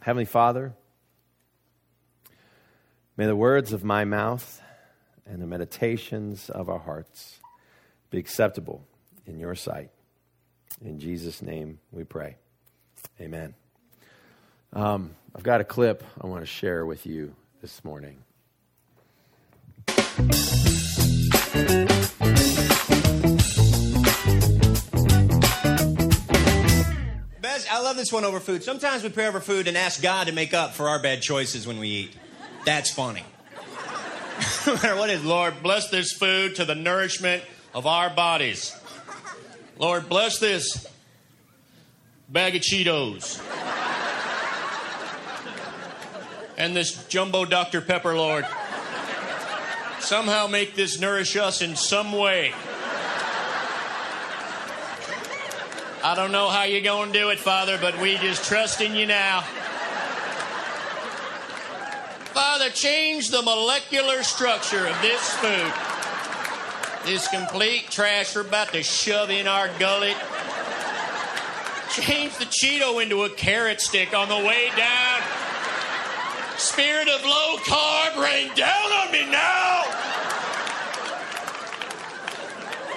Heavenly Father, may the words of my mouth and the meditations of our hearts be acceptable in your sight. In Jesus' name we pray. Amen. Um, I've got a clip I want to share with you this morning. Love this one over food. Sometimes we pray over food and ask God to make up for our bad choices when we eat. That's funny. what is, Lord, bless this food to the nourishment of our bodies. Lord, bless this bag of Cheetos. and this jumbo Dr. Pepper, Lord. Somehow make this nourish us in some way. I don't know how you're going to do it, Father, but we just trust in you now. Father, change the molecular structure of this food. This complete trash we're about to shove in our gullet. Change the Cheeto into a carrot stick on the way down. Spirit of low carb, rain down on me now.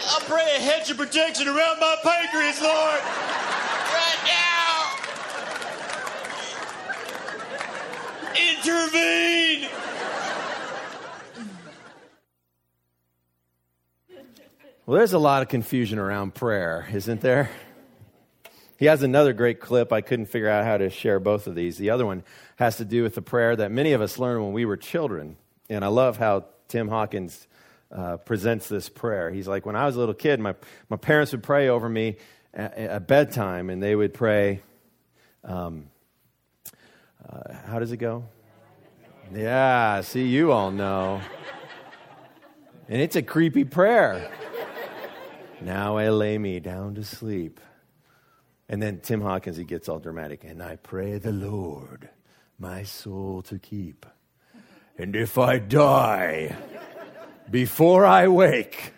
I pray a hedge of protection around my pancreas, Lord. Right now. Intervene. Well, there's a lot of confusion around prayer, isn't there? He has another great clip. I couldn't figure out how to share both of these. The other one has to do with the prayer that many of us learned when we were children. And I love how Tim Hawkins uh, presents this prayer. He's like, when I was a little kid, my, my parents would pray over me at, at bedtime, and they would pray, um, uh, how does it go? Yeah, see, you all know. And it's a creepy prayer. Now I lay me down to sleep. And then Tim Hawkins, he gets all dramatic. And I pray the Lord my soul to keep. And if I die before I wake,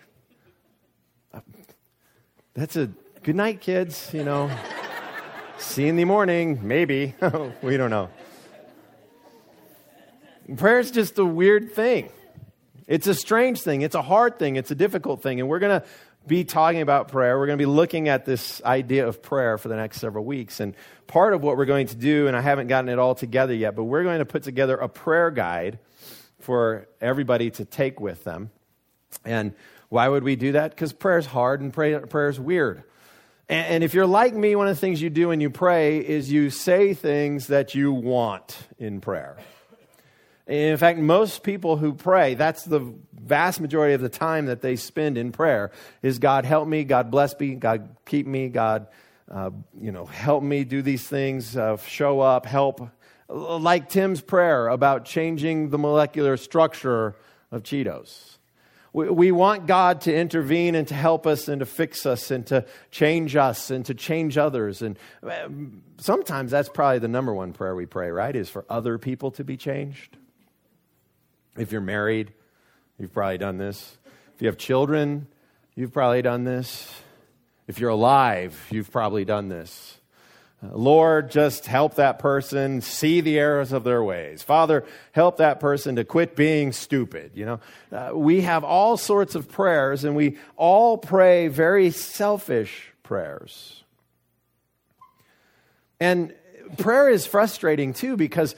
that's a good night, kids. You know, see you in the morning, maybe. we don't know. Prayer is just a weird thing. It's a strange thing. It's a hard thing. It's a difficult thing. And we're going to be talking about prayer. We're going to be looking at this idea of prayer for the next several weeks. And part of what we're going to do, and I haven't gotten it all together yet, but we're going to put together a prayer guide for everybody to take with them. And why would we do that? Because prayer is hard and prayer is weird. And, and if you're like me, one of the things you do when you pray is you say things that you want in prayer. In fact, most people who pray, that's the vast majority of the time that they spend in prayer, is God help me, God bless me, God keep me, God, uh, you know, help me do these things, uh, show up, help. Like Tim's prayer about changing the molecular structure of Cheetos. We, want God to intervene and to help us and to fix us and to change us and to change others. And uh, sometimes that's probably the number one prayer we pray, right? Is for other people to be changed. If you're married, you've probably done this. If you have children, you've probably done this. If you're alive, you've probably done this. Lord, just help that person see the errors of their ways. Father, help that person to quit being stupid. You know, uh, we have all sorts of prayers, and we all pray very selfish prayers. And prayer is frustrating too because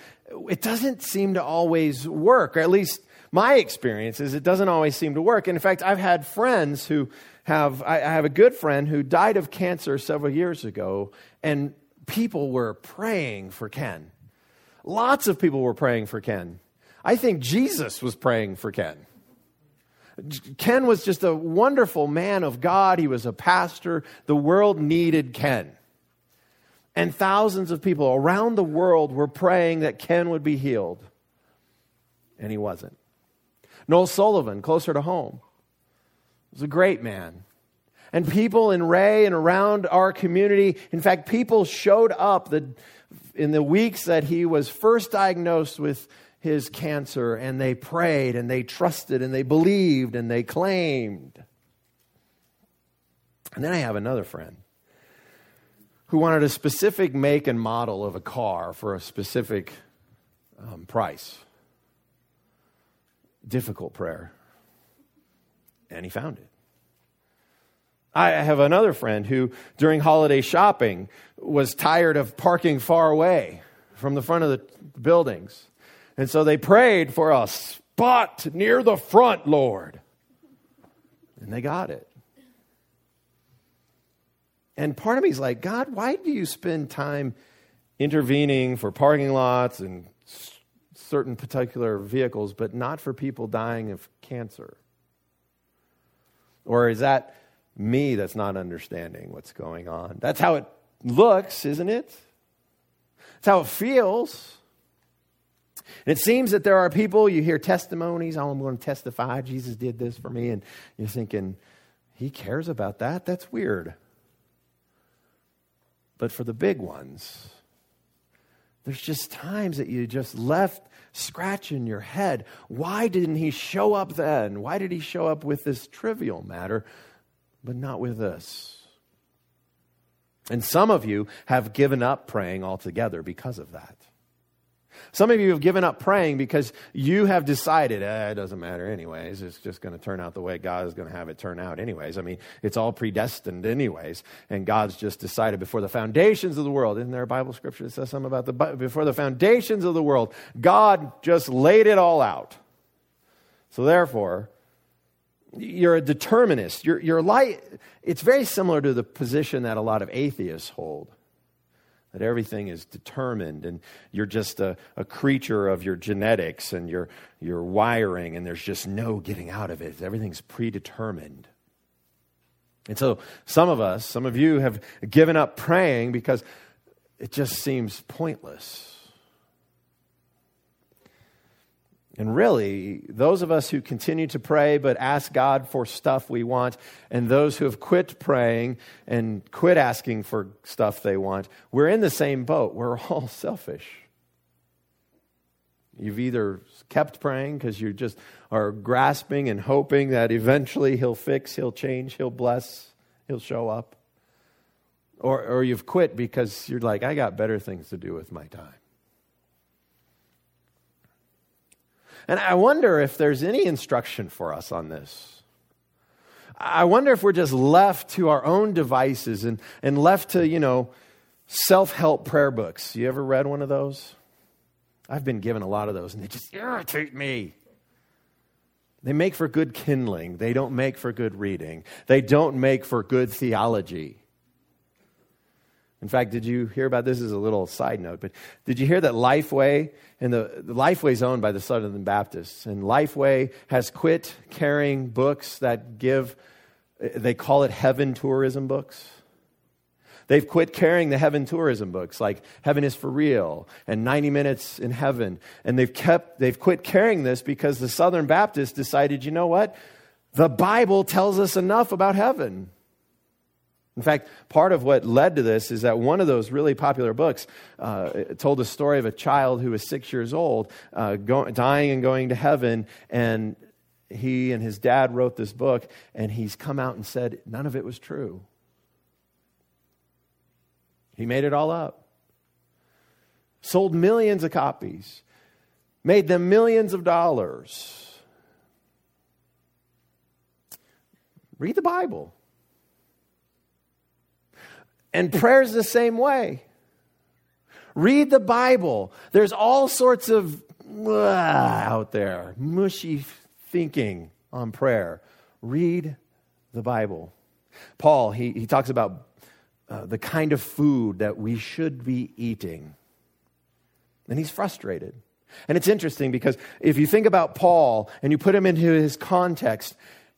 it doesn't seem to always work, or at least my experience is it doesn't always seem to work. And in fact, I've had friends who have, I have a good friend who died of cancer several years ago, and people were praying for Ken. Lots of people were praying for Ken. I think Jesus was praying for Ken. Ken was just a wonderful man of God. He was a pastor. The world needed Ken. And thousands of people around the world were praying that Ken would be healed. And he wasn't. Noel Sullivan, closer to home, was a great man. And people in Ray and around our community, in fact, people showed up the, in the weeks that he was first diagnosed with his cancer, and they prayed and they trusted and they believed and they claimed. And then I have another friend who wanted a specific make and model of a car for a specific um, price. Difficult prayer. And he found it. I have another friend who, during holiday shopping, was tired of parking far away from the front of the buildings. And so they prayed for a spot near the front, Lord. And they got it. And part of me is like, God, why do you spend time intervening for parking lots and certain particular vehicles, but not for people dying of cancer? Or is that me that's not understanding what's going on? That's how it looks, isn't it? That's how it feels. And it seems that there are people, you hear testimonies, oh, I'm going to testify, Jesus did this for me, and you're thinking, he cares about that? That's weird. But for the big ones, there's just times that you just left scratching your head. Why didn't he show up then? Why did he show up with this trivial matter, but not with us. And some of you have given up praying altogether because of that. Some of you have given up praying because you have decided, eh, it doesn't matter anyways. It's just going to turn out the way God is going to have it turn out anyways. I mean, it's all predestined anyways. And God's just decided before the foundations of the world. Isn't there a Bible scripture that says something about the, before the foundations of the world, God just laid it all out. So therefore, you're a determinist. Your, your life, it's very similar to the position that a lot of atheists hold that everything is determined and you're just a, a creature of your genetics and your, your wiring, and there's just no getting out of it. Everything's predetermined. And so, some of us, some of you have given up praying because it just seems pointless. And really, those of us who continue to pray but ask God for stuff we want, and those who have quit praying and quit asking for stuff they want, we're in the same boat. We're all selfish. You've either kept praying because you just are grasping and hoping that eventually He'll fix, He'll change, He'll bless, He'll show up. Or, or you've quit because you're like, I got better things to do with my time. And I wonder if there's any instruction for us on this. I wonder if we're just left to our own devices and, and left to, you know, self help prayer books. You ever read one of those? I've been given a lot of those, and they just irritate me. They make for good kindling, they don't make for good reading, they don't make for good theology. In fact, did you hear about this? As a little side note, but did you hear that Lifeway and the, the Lifeway is owned by the Southern Baptists, and Lifeway has quit carrying books that give, they call it heaven tourism books. They've quit carrying the heaven tourism books like Heaven is for Real and 90 Minutes in Heaven. And they've kept, they've quit carrying this because the Southern Baptists decided, you know what? The Bible tells us enough about heaven. In fact, part of what led to this is that one of those really popular books uh, told the story of a child who was six years old, uh, go, dying and going to heaven, and he and his dad wrote this book, and he's come out and said none of it was true. He made it all up. Sold millions of copies, made them millions of dollars. Read the Bible. And prayer is the same way. Read the Bible. There's all sorts of uh, out there, mushy thinking on prayer. Read the Bible. Paul, he, he talks about uh, the kind of food that we should be eating. And he's frustrated. And it's interesting because if you think about Paul and you put him into his context,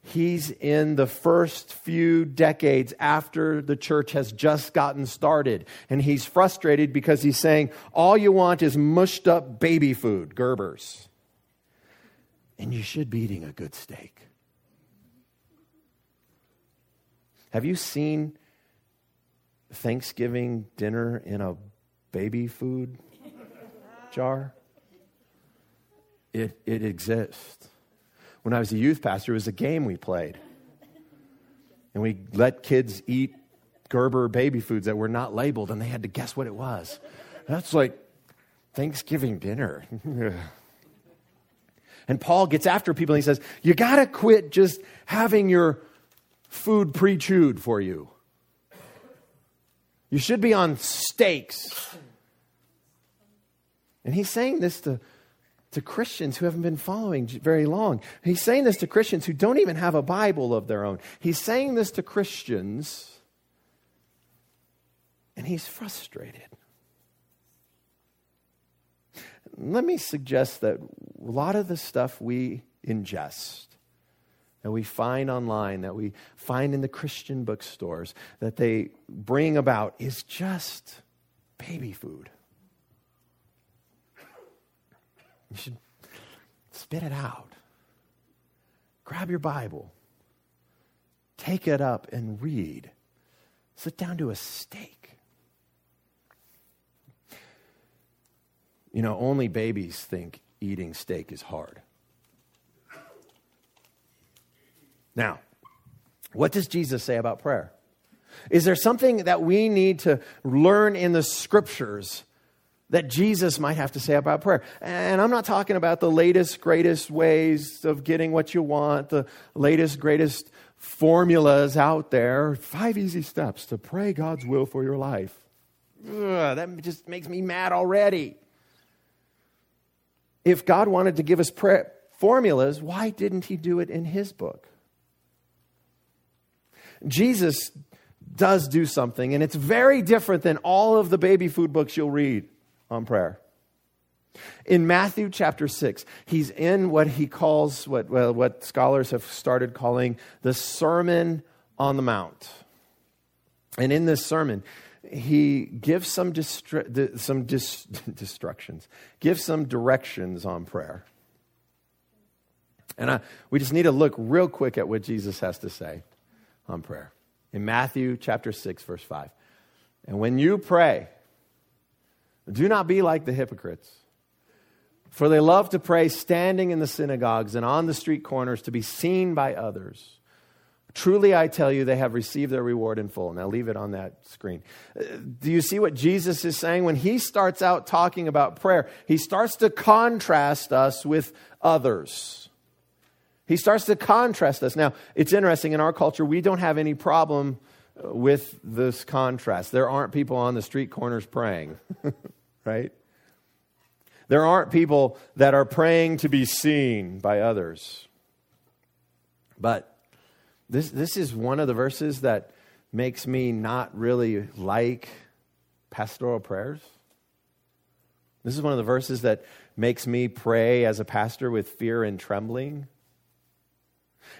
He's in the first few decades after the church has just gotten started. And he's frustrated because he's saying, All you want is mushed up baby food, Gerber's. And you should be eating a good steak. Have you seen Thanksgiving dinner in a baby food jar? It, it exists when I was a youth pastor, it was a game we played. And we let kids eat Gerber baby foods that were not labeled and they had to guess what it was. That's like Thanksgiving dinner. and Paul gets after people and he says, You got to quit just having your food pre chewed for you. You should be on steaks. And he's saying this to, to Christians who haven't been following very long. He's saying this to Christians who don't even have a Bible of their own. He's saying this to Christians, and he's frustrated. Let me suggest that a lot of the stuff we ingest, that we find online, that we find in the Christian bookstores, that they bring about is just baby food. You should spit it out. Grab your Bible, take it up and read. Sit down to a steak. You know, only babies think eating steak is hard. Now, what does Jesus say about prayer? Is there something that we need to learn in the scriptures that Jesus might have to say about prayer? And I'm not talking about the latest, greatest ways of getting what you want, the latest, greatest formulas out there. Five easy steps to pray God's will for your life. Ugh, that just makes me mad already. If God wanted to give us prayer formulas, why didn't He do it in His book? Jesus does do something, and it's very different than all of the baby food books you'll read on prayer. In Matthew chapter 6, he's in what he calls, what, well, what scholars have started calling the Sermon on the Mount. And in this sermon, he gives some, distra- some dis- destructions, gives some directions on prayer. And I, we just need to look real quick at what Jesus has to say on prayer. In Matthew chapter 6, verse 5. And when you pray, do not be like the hypocrites, for they love to pray standing in the synagogues and on the street corners to be seen by others. Truly, I tell you, they have received their reward in full. Now, leave it on that screen. Uh, do you see what Jesus is saying? When he starts out talking about prayer, he starts to contrast us with others. He starts to contrast us. Now, it's interesting in our culture, we don't have any problem with this contrast. There aren't people on the street corners praying, right? There aren't people that are praying to be seen by others. But this, this is one of the verses that makes me not really like pastoral prayers. This is one of the verses that makes me pray as a pastor with fear and trembling.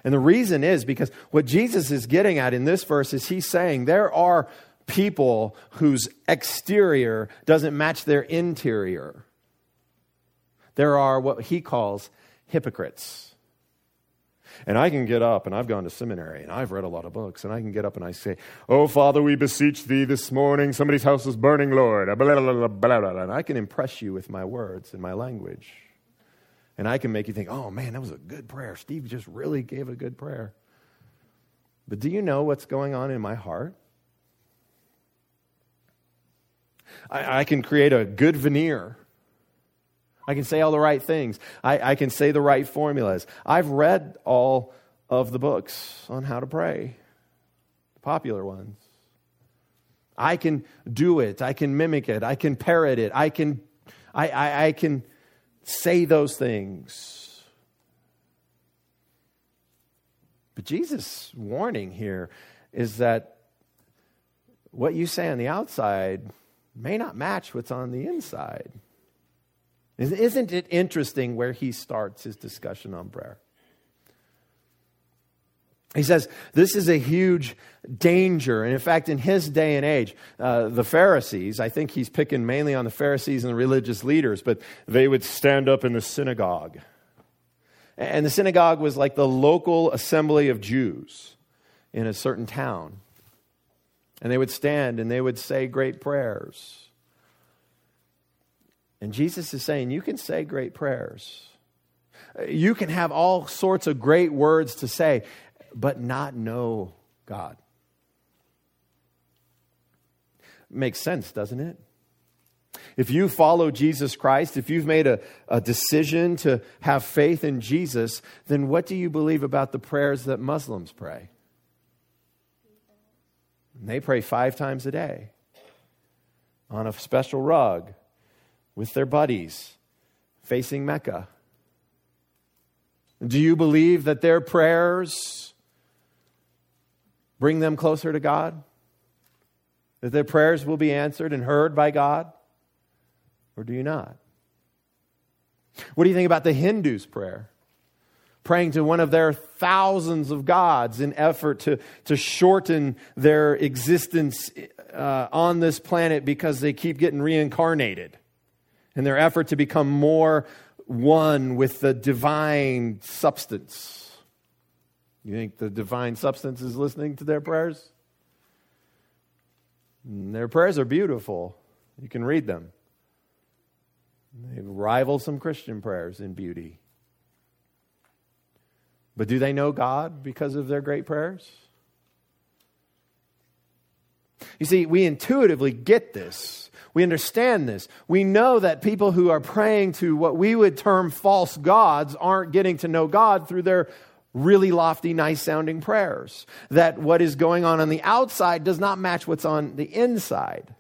And the reason is because what Jesus is getting at in this verse is he's saying there are people whose exterior doesn't match their interior. There are what he calls hypocrites. And I can get up, and I've gone to seminary, and I've read a lot of books, and I can get up and I say, Oh, Father, we beseech thee this morning, somebody's house is burning, Lord. And I can impress you with my words and my language. And I can make you think, oh man, that was a good prayer. Steve just really gave a good prayer. But do you know what's going on in my heart? I, I can create a good veneer. I can say all the right things. I, I can say the right formulas. I've read all of the books on how to pray, the popular ones. I can do it. I can mimic it. I can parrot it. I can, I, I, I can say those things. But Jesus' warning here is that what you say on the outside may not match what's on the inside. Isn't it interesting where he starts his discussion on prayer? He says this is a huge danger. And in fact, in his day and age, uh, the Pharisees, I think he's picking mainly on the Pharisees and the religious leaders, but they would stand up in the synagogue. And the synagogue was like the local assembly of Jews in a certain town. And they would stand and they would say great prayers. And Jesus is saying, You can say great prayers. You can have all sorts of great words to say, but not know God. makes sense, doesn't it? If you follow Jesus Christ, if you've made a, a decision to have faith in Jesus, then what do you believe about the prayers that Muslims pray? They pray five times a day on a special rug with their buddies facing Mecca. Do you believe that their prayers bring them closer to God? That their prayers will be answered and heard by God? Or do you not? What do you think about the Hindus' prayer? Praying to one of their thousands of gods in effort to, to shorten their existence uh, on this planet because they keep getting reincarnated in their effort to become more one with the divine substance. You think the divine substance is listening to their prayers? Their prayers are beautiful. You can read them. They rival some Christian prayers in beauty. But do they know God because of their great prayers? You see, we intuitively get this. We understand this. We know that people who are praying to what we would term false gods aren't getting to know God through their really lofty, nice sounding prayers. That what is going on on the outside does not match what's on the inside.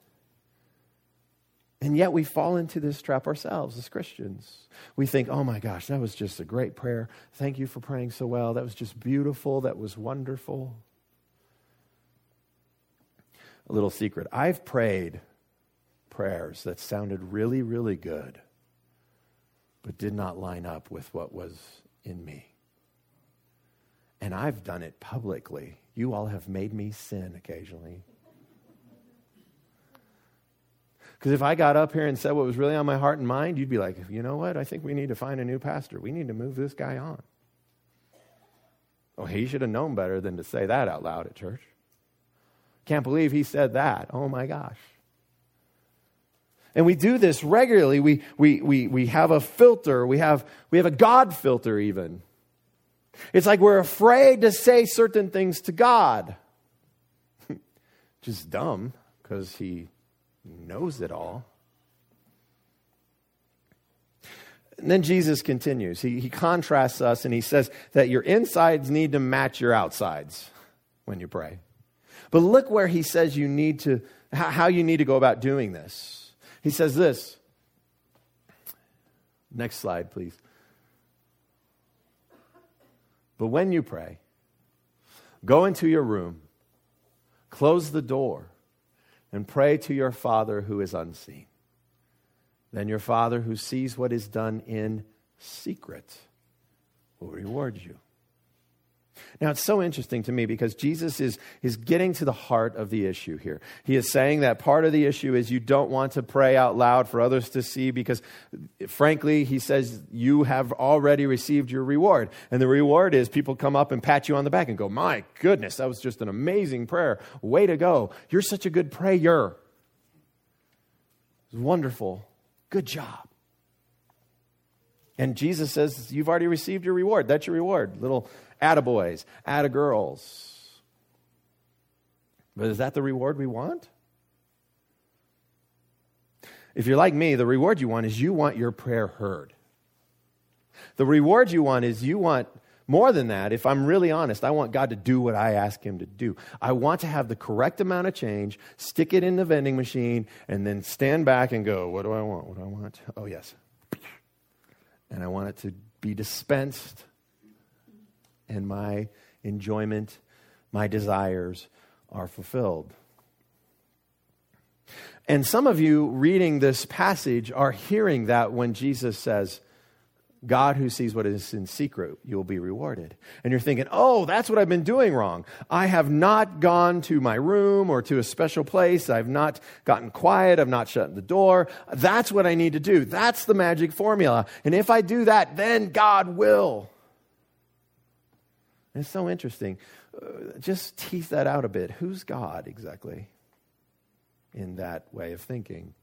And yet we fall into this trap ourselves as Christians. We think, oh my gosh, that was just a great prayer. Thank you for praying so well. That was just beautiful. That was wonderful. A little secret I've prayed prayers that sounded really, really good, but did not line up with what was in me. And I've done it publicly. You all have made me sin occasionally. Because if I got up here and said what was really on my heart and mind, you'd be like, you know what? I think we need to find a new pastor. We need to move this guy on. Oh, he should have known better than to say that out loud at church. Can't believe he said that. Oh my gosh. And we do this regularly. We, we, we, we have a filter, we have, we have a God filter, even. It's like we're afraid to say certain things to God. Just dumb because he knows it all. And then Jesus continues. He, he contrasts us and he says that your insides need to match your outsides when you pray. But look where he says you need to, how you need to go about doing this. He says this. Next slide, please. But when you pray, go into your room, close the door and pray to your Father who is unseen. Then your Father who sees what is done in secret will reward you. Now, it's so interesting to me because Jesus is, is getting to the heart of the issue here. He is saying that part of the issue is you don't want to pray out loud for others to see because, frankly, he says you have already received your reward. And the reward is people come up and pat you on the back and go, My goodness, that was just an amazing prayer. Way to go. You're such a good prayer. It's wonderful. Good job. And Jesus says, You've already received your reward. That's your reward. Little attaboys, attagirls. But is that the reward we want? If you're like me, the reward you want is you want your prayer heard. The reward you want is you want more than that. If I'm really honest, I want God to do what I ask Him to do. I want to have the correct amount of change, stick it in the vending machine, and then stand back and go, What do I want? What do I want? Oh, yes. And I want it to be dispensed and my enjoyment, my desires are fulfilled. And some of you reading this passage are hearing that when Jesus says, God who sees what is in secret, you will be rewarded. And you're thinking, oh, that's what I've been doing wrong. I have not gone to my room or to a special place. I've not gotten quiet. I've not shut the door. That's what I need to do. That's the magic formula. And if I do that, then God will. And it's so interesting. Uh, just tease that out a bit. Who's God exactly in that way of thinking?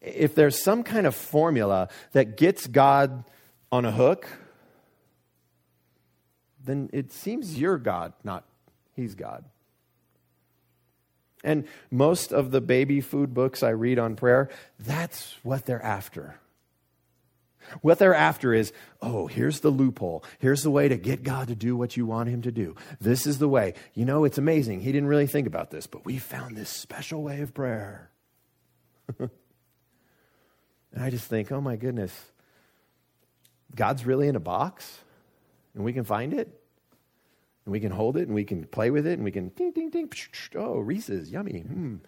If there's some kind of formula that gets God on a hook, then it seems you're God, not He's God. And most of the baby food books I read on prayer, that's what they're after. What they're after is, oh, here's the loophole. Here's the way to get God to do what you want him to do. This is the way. You know, it's amazing. He didn't really think about this, but we found this special way of prayer. and I just think, oh my goodness, God's really in a box and we can find it and we can hold it and we can play with it and we can ding, ding, ding. Oh, Reese's, yummy. Mm.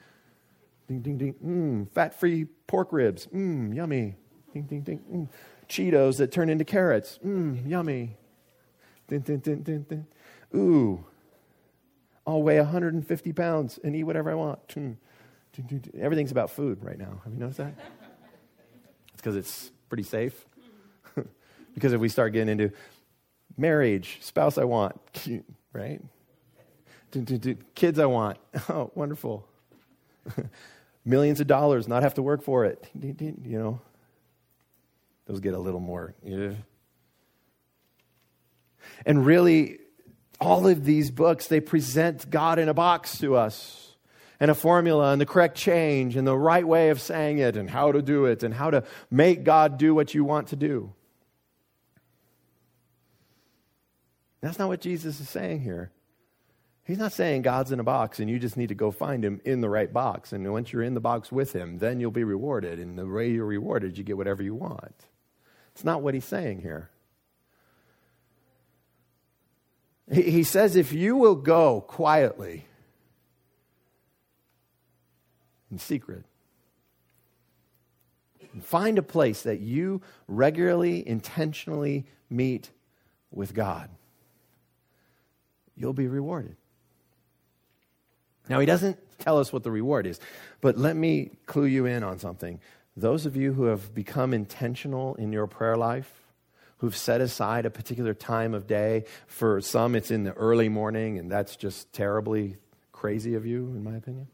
Ding, ding, ding. Mm. Fat free pork ribs. Mm, yummy. Ding, ding, ding. Mm. Cheetos that turn into carrots. Mmm, yummy. Ding, ding, ding, ding, ding. Ooh, I'll weigh 150 pounds and eat whatever I want. Everything's about food right now. Have you noticed that? It's because it's pretty safe. because if we start getting into marriage, spouse I want, right? Kids I want. Oh, wonderful. Millions of dollars, not have to work for it. You know, those get a little more. Yeah. And really, all of these books, they present God in a box to us and a formula and the correct change and the right way of saying it and how to do it and how to make God do what you want to do. That's not what Jesus is saying here. He's not saying God's in a box and you just need to go find him in the right box. And once you're in the box with him, then you'll be rewarded. And the way you're rewarded, you get whatever you want. It's not what he's saying here. He, says, if you will go quietly, in secret, and find a place that you regularly, intentionally meet with God, you'll be rewarded. Now, he doesn't tell us what the reward is, but let me clue you in on something. Those of you who have become intentional in your prayer life, who've set aside a particular time of day, for some it's in the early morning, and that's just terribly crazy of you, in my opinion.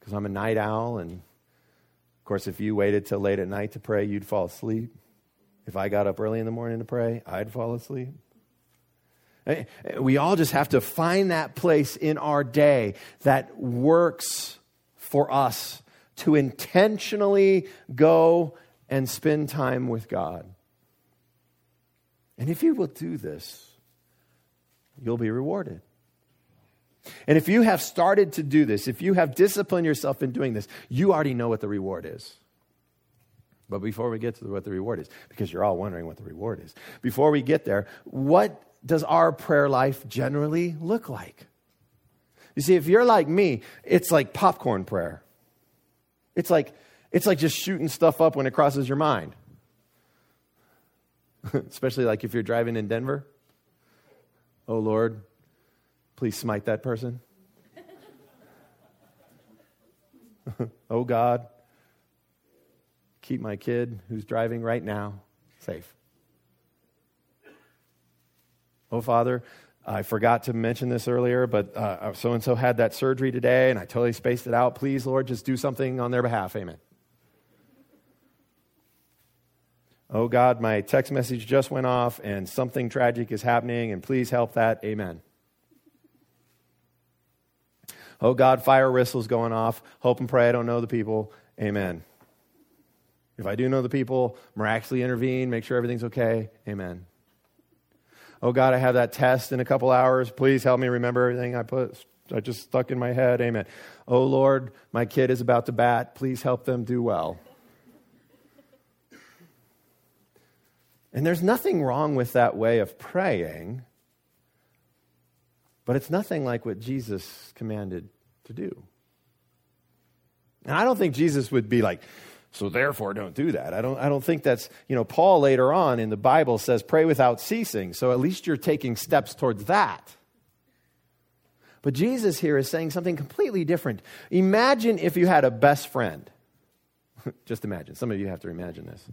Because I'm a night owl, and of course, if you waited till late at night to pray, you'd fall asleep. If I got up early in the morning to pray, I'd fall asleep. Eh, we all just have to find that place in our day that works for us to intentionally go and spend time with God. And if you will do this, you'll be rewarded. And if you have started to do this, if you have disciplined yourself in doing this, you already know what the reward is. But before we get to what the reward is, because you're all wondering what the reward is, before we get there, what does our prayer life generally look like? You see, if you're like me, it's like popcorn prayer. It's like, it's like just shooting stuff up when it crosses your mind. Especially like if you're driving in Denver. Oh Lord, please smite that person. oh God, keep my kid who's driving right now safe. Oh Father, I forgot to mention this earlier, but so and so had that surgery today, and I totally spaced it out. Please, Lord, just do something on their behalf. Amen. Oh God, my text message just went off, and something tragic is happening, and please help that. Amen. Oh God, fire whistles going off. Hope and pray I don't know the people. Amen. If I do know the people, miraculously intervene, make sure everything's okay. Amen oh God, I have that test in a couple hours. Please help me remember everything I put. I just stuck in my head. Amen. Oh Lord, my kid is about to bat. Please help them do well. And there's nothing wrong with that way of praying, but it's nothing like what Jesus commanded to do. And I don't think Jesus would be like, so therefore, don't do that. I don't, I don't think that's, you know, Paul later on in the Bible says pray without ceasing. So at least you're taking steps towards that. But Jesus here is saying something completely different. Imagine if you had a best friend. Just imagine. Some of you have to imagine this.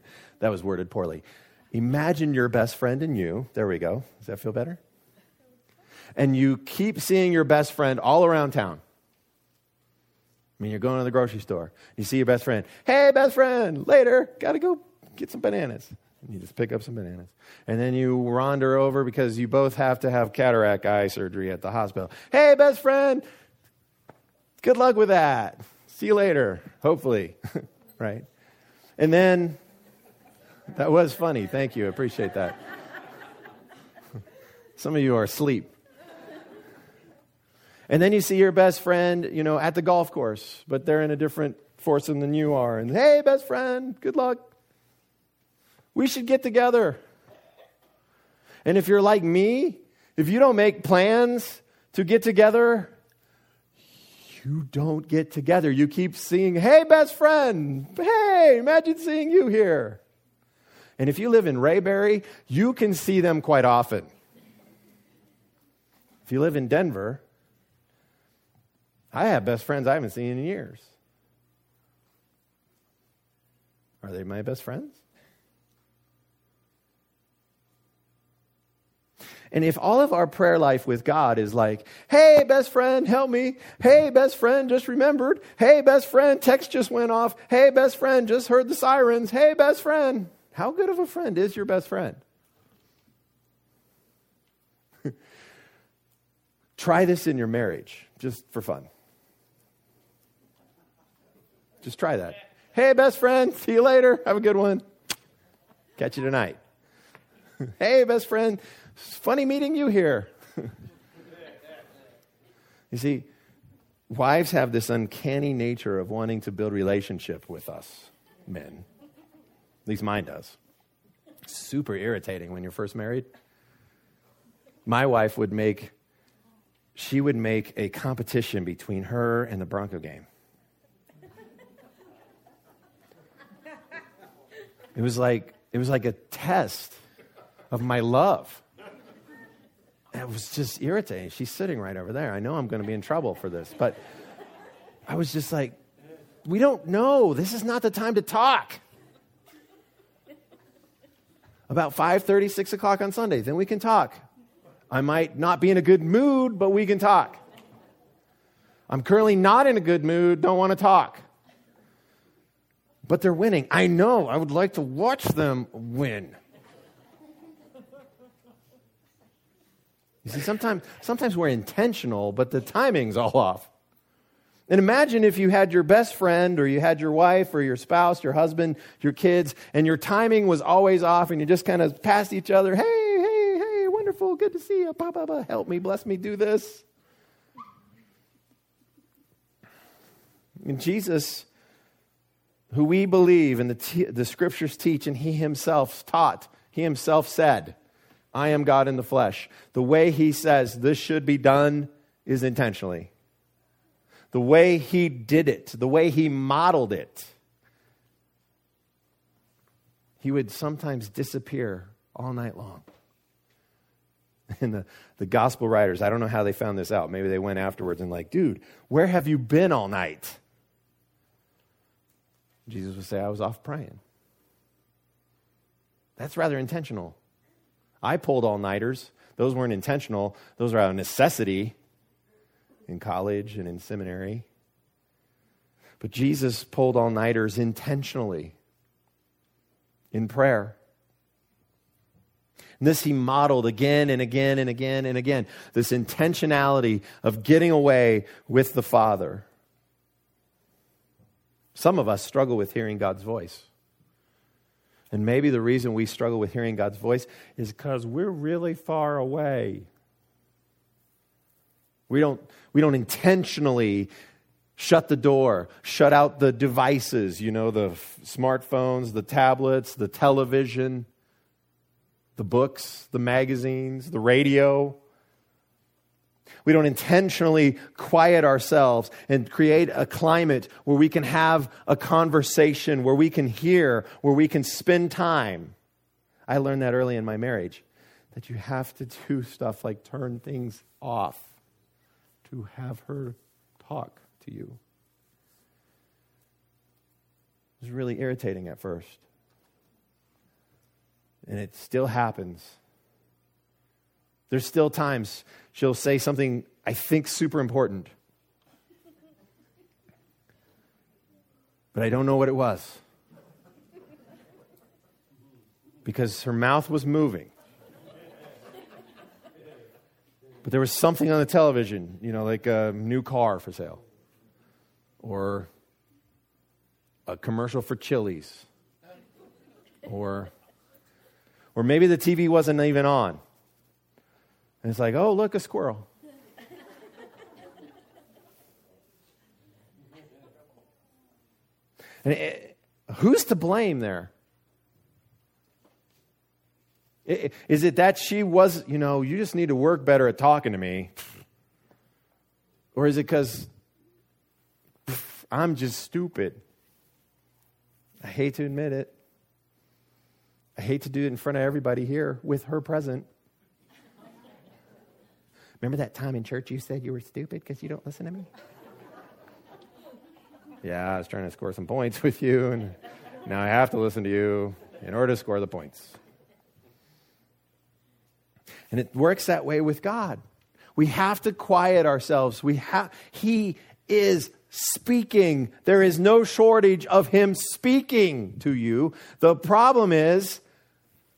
that was worded poorly. Imagine your best friend and you. There we go. Does that feel better? And you keep seeing your best friend all around town. I mean, you're going to the grocery store. You see your best friend. Hey, best friend, later. Got to go get some bananas. And You just pick up some bananas. And then you wander over because you both have to have cataract eye surgery at the hospital. Hey, best friend, good luck with that. See you later, hopefully. right? And then, that was funny. Thank you. Appreciate that. Some of you are asleep. And then you see your best friend, you know, at the golf course, but they're in a different foursome than you are. And hey, best friend, good luck. We should get together. And if you're like me, if you don't make plans to get together, you don't get together. You keep seeing, hey, best friend, hey, imagine seeing you here. And if you live in Rayberry, you can see them quite often. If you live in Denver, I have best friends I haven't seen in years. Are they my best friends? And if all of our prayer life with God is like, hey, best friend, help me. Hey, best friend, just remembered. Hey, best friend, text just went off. Hey, best friend, just heard the sirens. Hey, best friend. How good of a friend is your best friend? Try this in your marriage, just for fun. Just try that. Hey, best friend, see you later. Have a good one. Catch you tonight. hey, best friend, it's funny meeting you here. you see, wives have this uncanny nature of wanting to build relationship with us, men. Least mine does. Super irritating when you're first married. My wife would make she would make a competition between her and the Bronco game. It was like it was like a test of my love. it was just irritating. She's sitting right over there. I know I'm going to be in trouble for this, but I was just like, we don't know. This is not the time to talk. About 5:30, 6 o'clock on Sunday, then we can talk. I might not be in a good mood, but we can talk. I'm currently not in a good mood, don't want to talk but they're winning. I know. I would like to watch them win. You see, sometimes, sometimes we're intentional, but the timing's all off. And imagine if you had your best friend, or you had your wife, or your spouse, your husband, your kids, and your timing was always off, and you just kind of passed each other, hey, hey, hey, wonderful, good to see you, bah, bah, bah, help me, bless me, do this. And Jesus who we believe and the, t- the scriptures teach, and he himself taught, he himself said, I am God in the flesh. The way he says this should be done is intentionally. The way he did it, the way he modeled it, he would sometimes disappear all night long. And the, the gospel writers, I don't know how they found this out. Maybe they went afterwards and, like, dude, where have you been all night? Jesus would say, I was off praying. That's rather intentional. I pulled all nighters. Those weren't intentional, those are out of necessity in college and in seminary. But Jesus pulled all nighters intentionally in prayer. And this he modeled again and again and again and again this intentionality of getting away with the Father. Some of us struggle with hearing God's voice. And maybe the reason we struggle with hearing God's voice is because we're really far away. We don't, we don't intentionally shut the door, shut out the devices, you know, the f- smartphones, the tablets, the television, the books, the magazines, the radio. We don't intentionally quiet ourselves and create a climate where we can have a conversation, where we can hear, where we can spend time. I learned that early in my marriage that you have to do stuff like turn things off to have her talk to you. It was really irritating at first. And it still happens. There's still times she'll say something I think super important. But I don't know what it was. because her mouth was moving. But there was something on the television, you know, like a new car for sale or a commercial for Chili's or or maybe the TV wasn't even on. And it's like, "Oh, look, a squirrel." and it, who's to blame there? Is it that she was, you know, you just need to work better at talking to me? Or is it because I'm just stupid? I hate to admit it. I hate to do it in front of everybody here with her present. Remember that time in church you said you were stupid because you don't listen to me? yeah, I was trying to score some points with you, and now I have to listen to you in order to score the points. And it works that way with God. We have to quiet ourselves. We have he is speaking. There is no shortage of him speaking to you. The problem is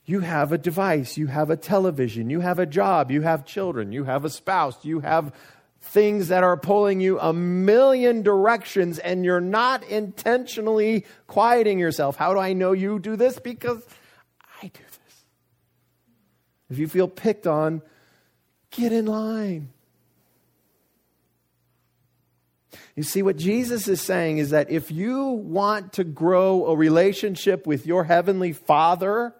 you have a device, you have a television, you have a job, you have children, you have a spouse, you have things that are pulling you a million directions and you're not intentionally quieting yourself. How do I know you do this? Because I do if you feel picked on, get in line. You see, what Jesus is saying is that if you want to grow a relationship with your heavenly Father,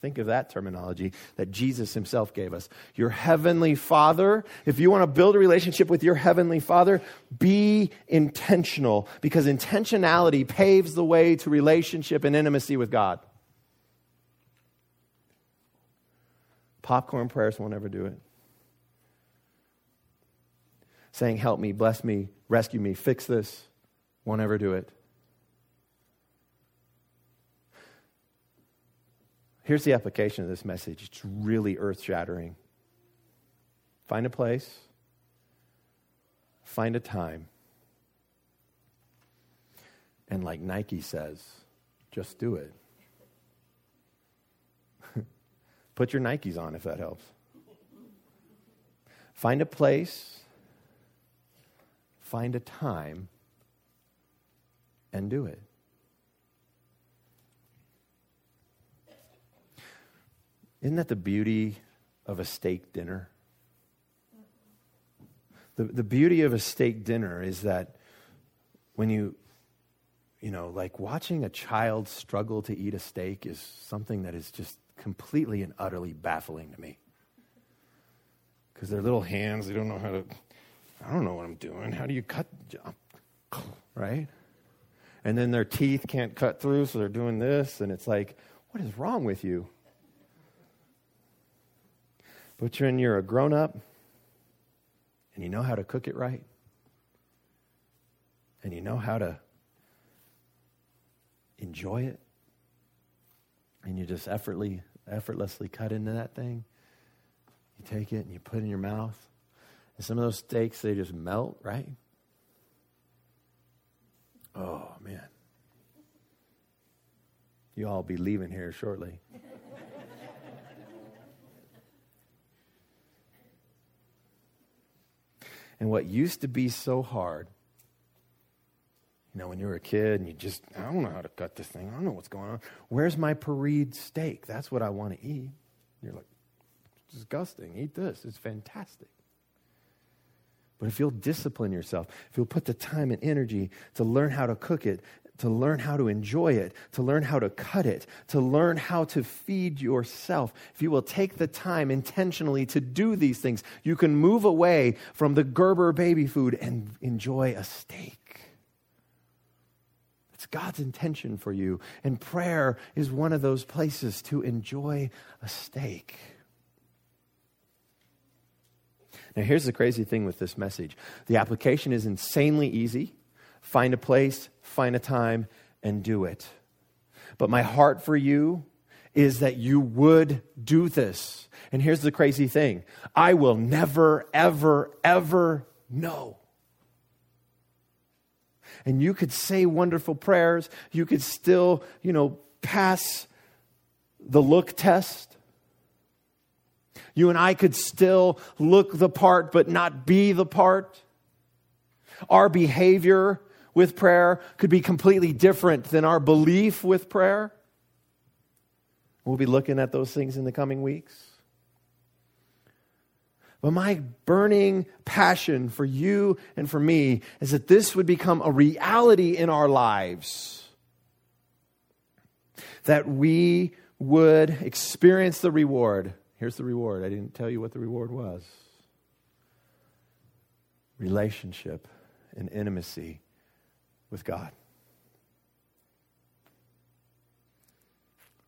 think of that terminology that Jesus himself gave us. Your heavenly Father, if you want to build a relationship with your heavenly Father, be intentional because intentionality paves the way to relationship and intimacy with God. Popcorn prayers won't ever do it. Saying, Help me, bless me, rescue me, fix this, won't ever do it. Here's the application of this message it's really earth shattering. Find a place, find a time, and like Nike says, just do it. Put your Nikes on if that helps. Find a place, find a time, and do it. Isn't that the beauty of a steak dinner? The, the beauty of a steak dinner is that when you, you know, like watching a child struggle to eat a steak is something that is just completely and utterly baffling to me. Because their little hands, they don't know how to, I don't know what I'm doing. How do you cut? Right? And then their teeth can't cut through, so they're doing this, and it's like, what is wrong with you? But when you're a grown up and you know how to cook it right, and you know how to enjoy it, and you just effortlessly, effortlessly cut into that thing. You take it and you put it in your mouth. And some of those steaks, they just melt, right? Oh, man. You all be leaving here shortly. and what used to be so hard you know, when you were a kid and you just, I don't know how to cut this thing. I don't know what's going on. Where's my parade steak? That's what I want to eat. You're like, disgusting. Eat this. It's fantastic. But if you'll discipline yourself, if you'll put the time and energy to learn how to cook it, to learn how to enjoy it, to learn how to cut it, to learn how to feed yourself, if you will take the time intentionally to do these things, you can move away from the Gerber baby food and enjoy a steak. It's God's intention for you. And prayer is one of those places to enjoy a steak. Now, here's the crazy thing with this message the application is insanely easy. Find a place, find a time, and do it. But my heart for you is that you would do this. And here's the crazy thing I will never, ever, ever know and you could say wonderful prayers. You could still, you know, pass the look test. You and I could still look the part, but not be the part. Our behavior with prayer could be completely different than our belief with prayer. We'll be looking at those things in the coming weeks. But my burning passion for you and for me is that this would become a reality in our lives. That we would experience the reward. Here's the reward. I didn't tell you what the reward was relationship and intimacy with God.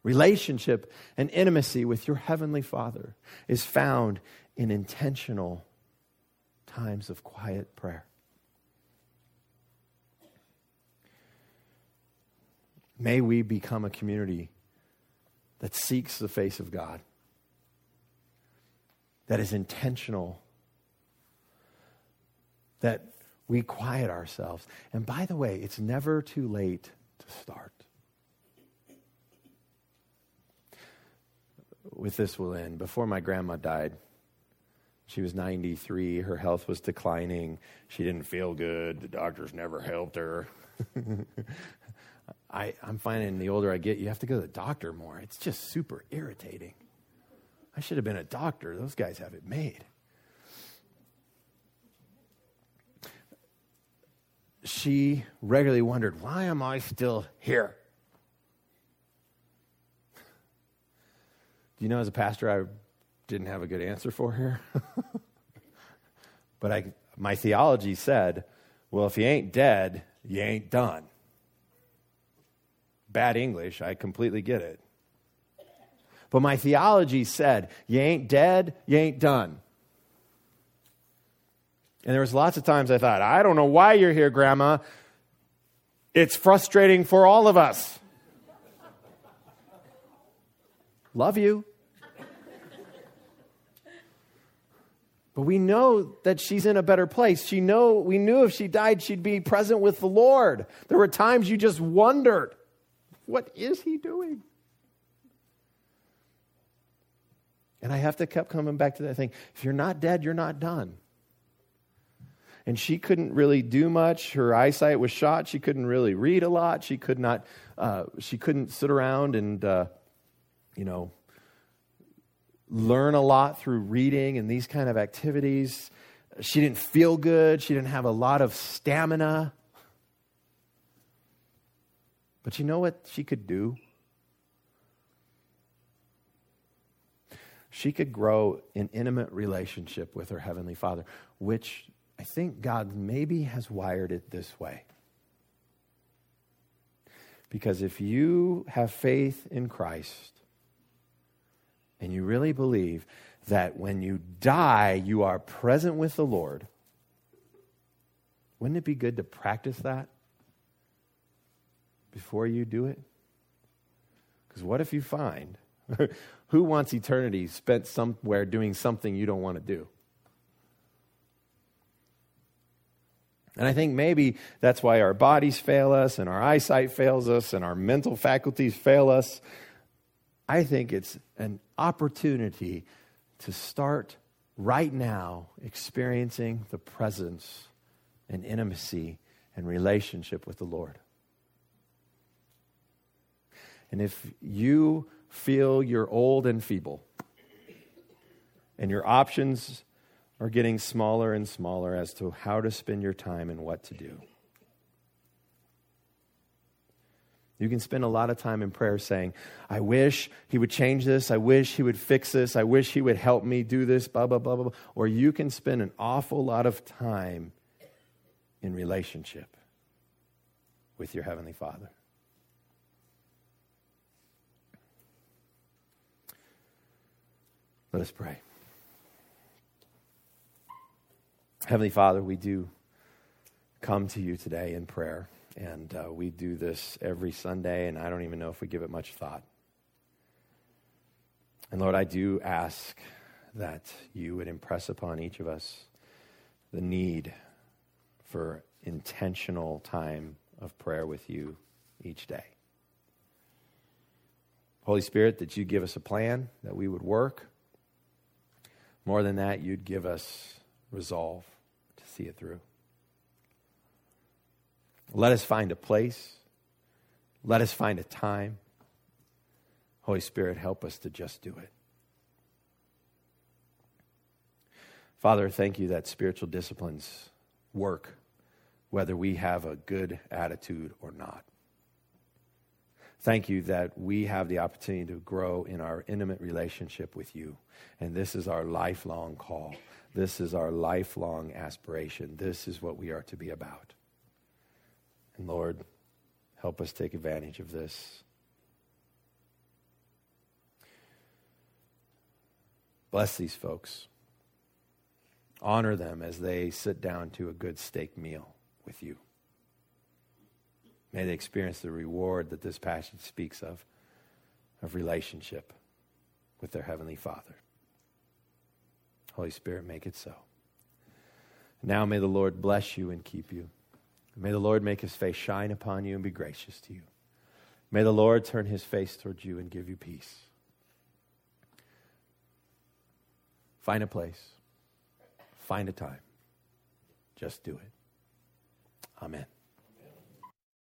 Relationship and intimacy with your Heavenly Father is found in intentional times of quiet prayer. May we become a community that seeks the face of God, that is intentional, that we quiet ourselves. And by the way, it's never too late to start. With this, we'll end. Before my grandma died, she was 93. Her health was declining. She didn't feel good. The doctors never helped her. I, I'm finding the older I get, you have to go to the doctor more. It's just super irritating. I should have been a doctor. Those guys have it made. She regularly wondered, why am I still here? Do you know, as a pastor, I didn't have a good answer for her. but I, my theology said, well, if you ain't dead, you ain't done. Bad English, I completely get it. But my theology said, you ain't dead, you ain't done. And there was lots of times I thought, I don't know why you're here, Grandma. It's frustrating for all of us. Love you. But we know that she's in a better place. She know we knew if she died she'd be present with the Lord. There were times you just wondered, what is he doing? And I have to keep coming back to that thing. If you're not dead, you're not done. And she couldn't really do much. Her eyesight was shot. She couldn't really read a lot. She could not. Uh, she couldn't sit around and, uh, you know, learn a lot through reading and these kind of activities. She didn't feel good. She didn't have a lot of stamina. But you know what she could do? She could grow in intimate relationship with her Heavenly Father, which I think God maybe has wired it this way. Because if you have faith in Christ, and you really believe that when you die, you are present with the Lord, wouldn't it be good to practice that before you do it? Because what if you find who wants eternity spent somewhere doing something you don't want to do? And I think maybe that's why our bodies fail us and our eyesight fails us and our mental faculties fail us I think it's an opportunity to start right now experiencing the presence and intimacy and relationship with the Lord. And if you feel you're old and feeble, and your options are getting smaller and smaller as to how to spend your time and what to do. You can spend a lot of time in prayer saying, I wish he would change this. I wish he would fix this. I wish he would help me do this, blah, blah, blah, blah. Or you can spend an awful lot of time in relationship with your Heavenly Father. Let us pray. Heavenly Father, we do come to you today in prayer. And uh, we do this every Sunday, and I don't even know if we give it much thought. And Lord, I do ask that you would impress upon each of us the need for intentional time of prayer with you each day. Holy Spirit, that you give us a plan, that we would work. More than that, you'd give us resolve to see it through. Let us find a place. Let us find a time. Holy Spirit, help us to just do it. Father, thank you that spiritual disciplines work whether we have a good attitude or not. Thank you that we have the opportunity to grow in our intimate relationship with you. And this is our lifelong call. This is our lifelong aspiration. This is what we are to be about. And Lord, help us take advantage of this. Bless these folks. Honor them as they sit down to a good steak meal with you. May they experience the reward that this passage speaks of, of relationship with their Heavenly Father. Holy Spirit, make it so. Now may the Lord bless you and keep you. May the Lord make his face shine upon you and be gracious to you. May the Lord turn his face towards you and give you peace. Find a place, find a time. Just do it. Amen.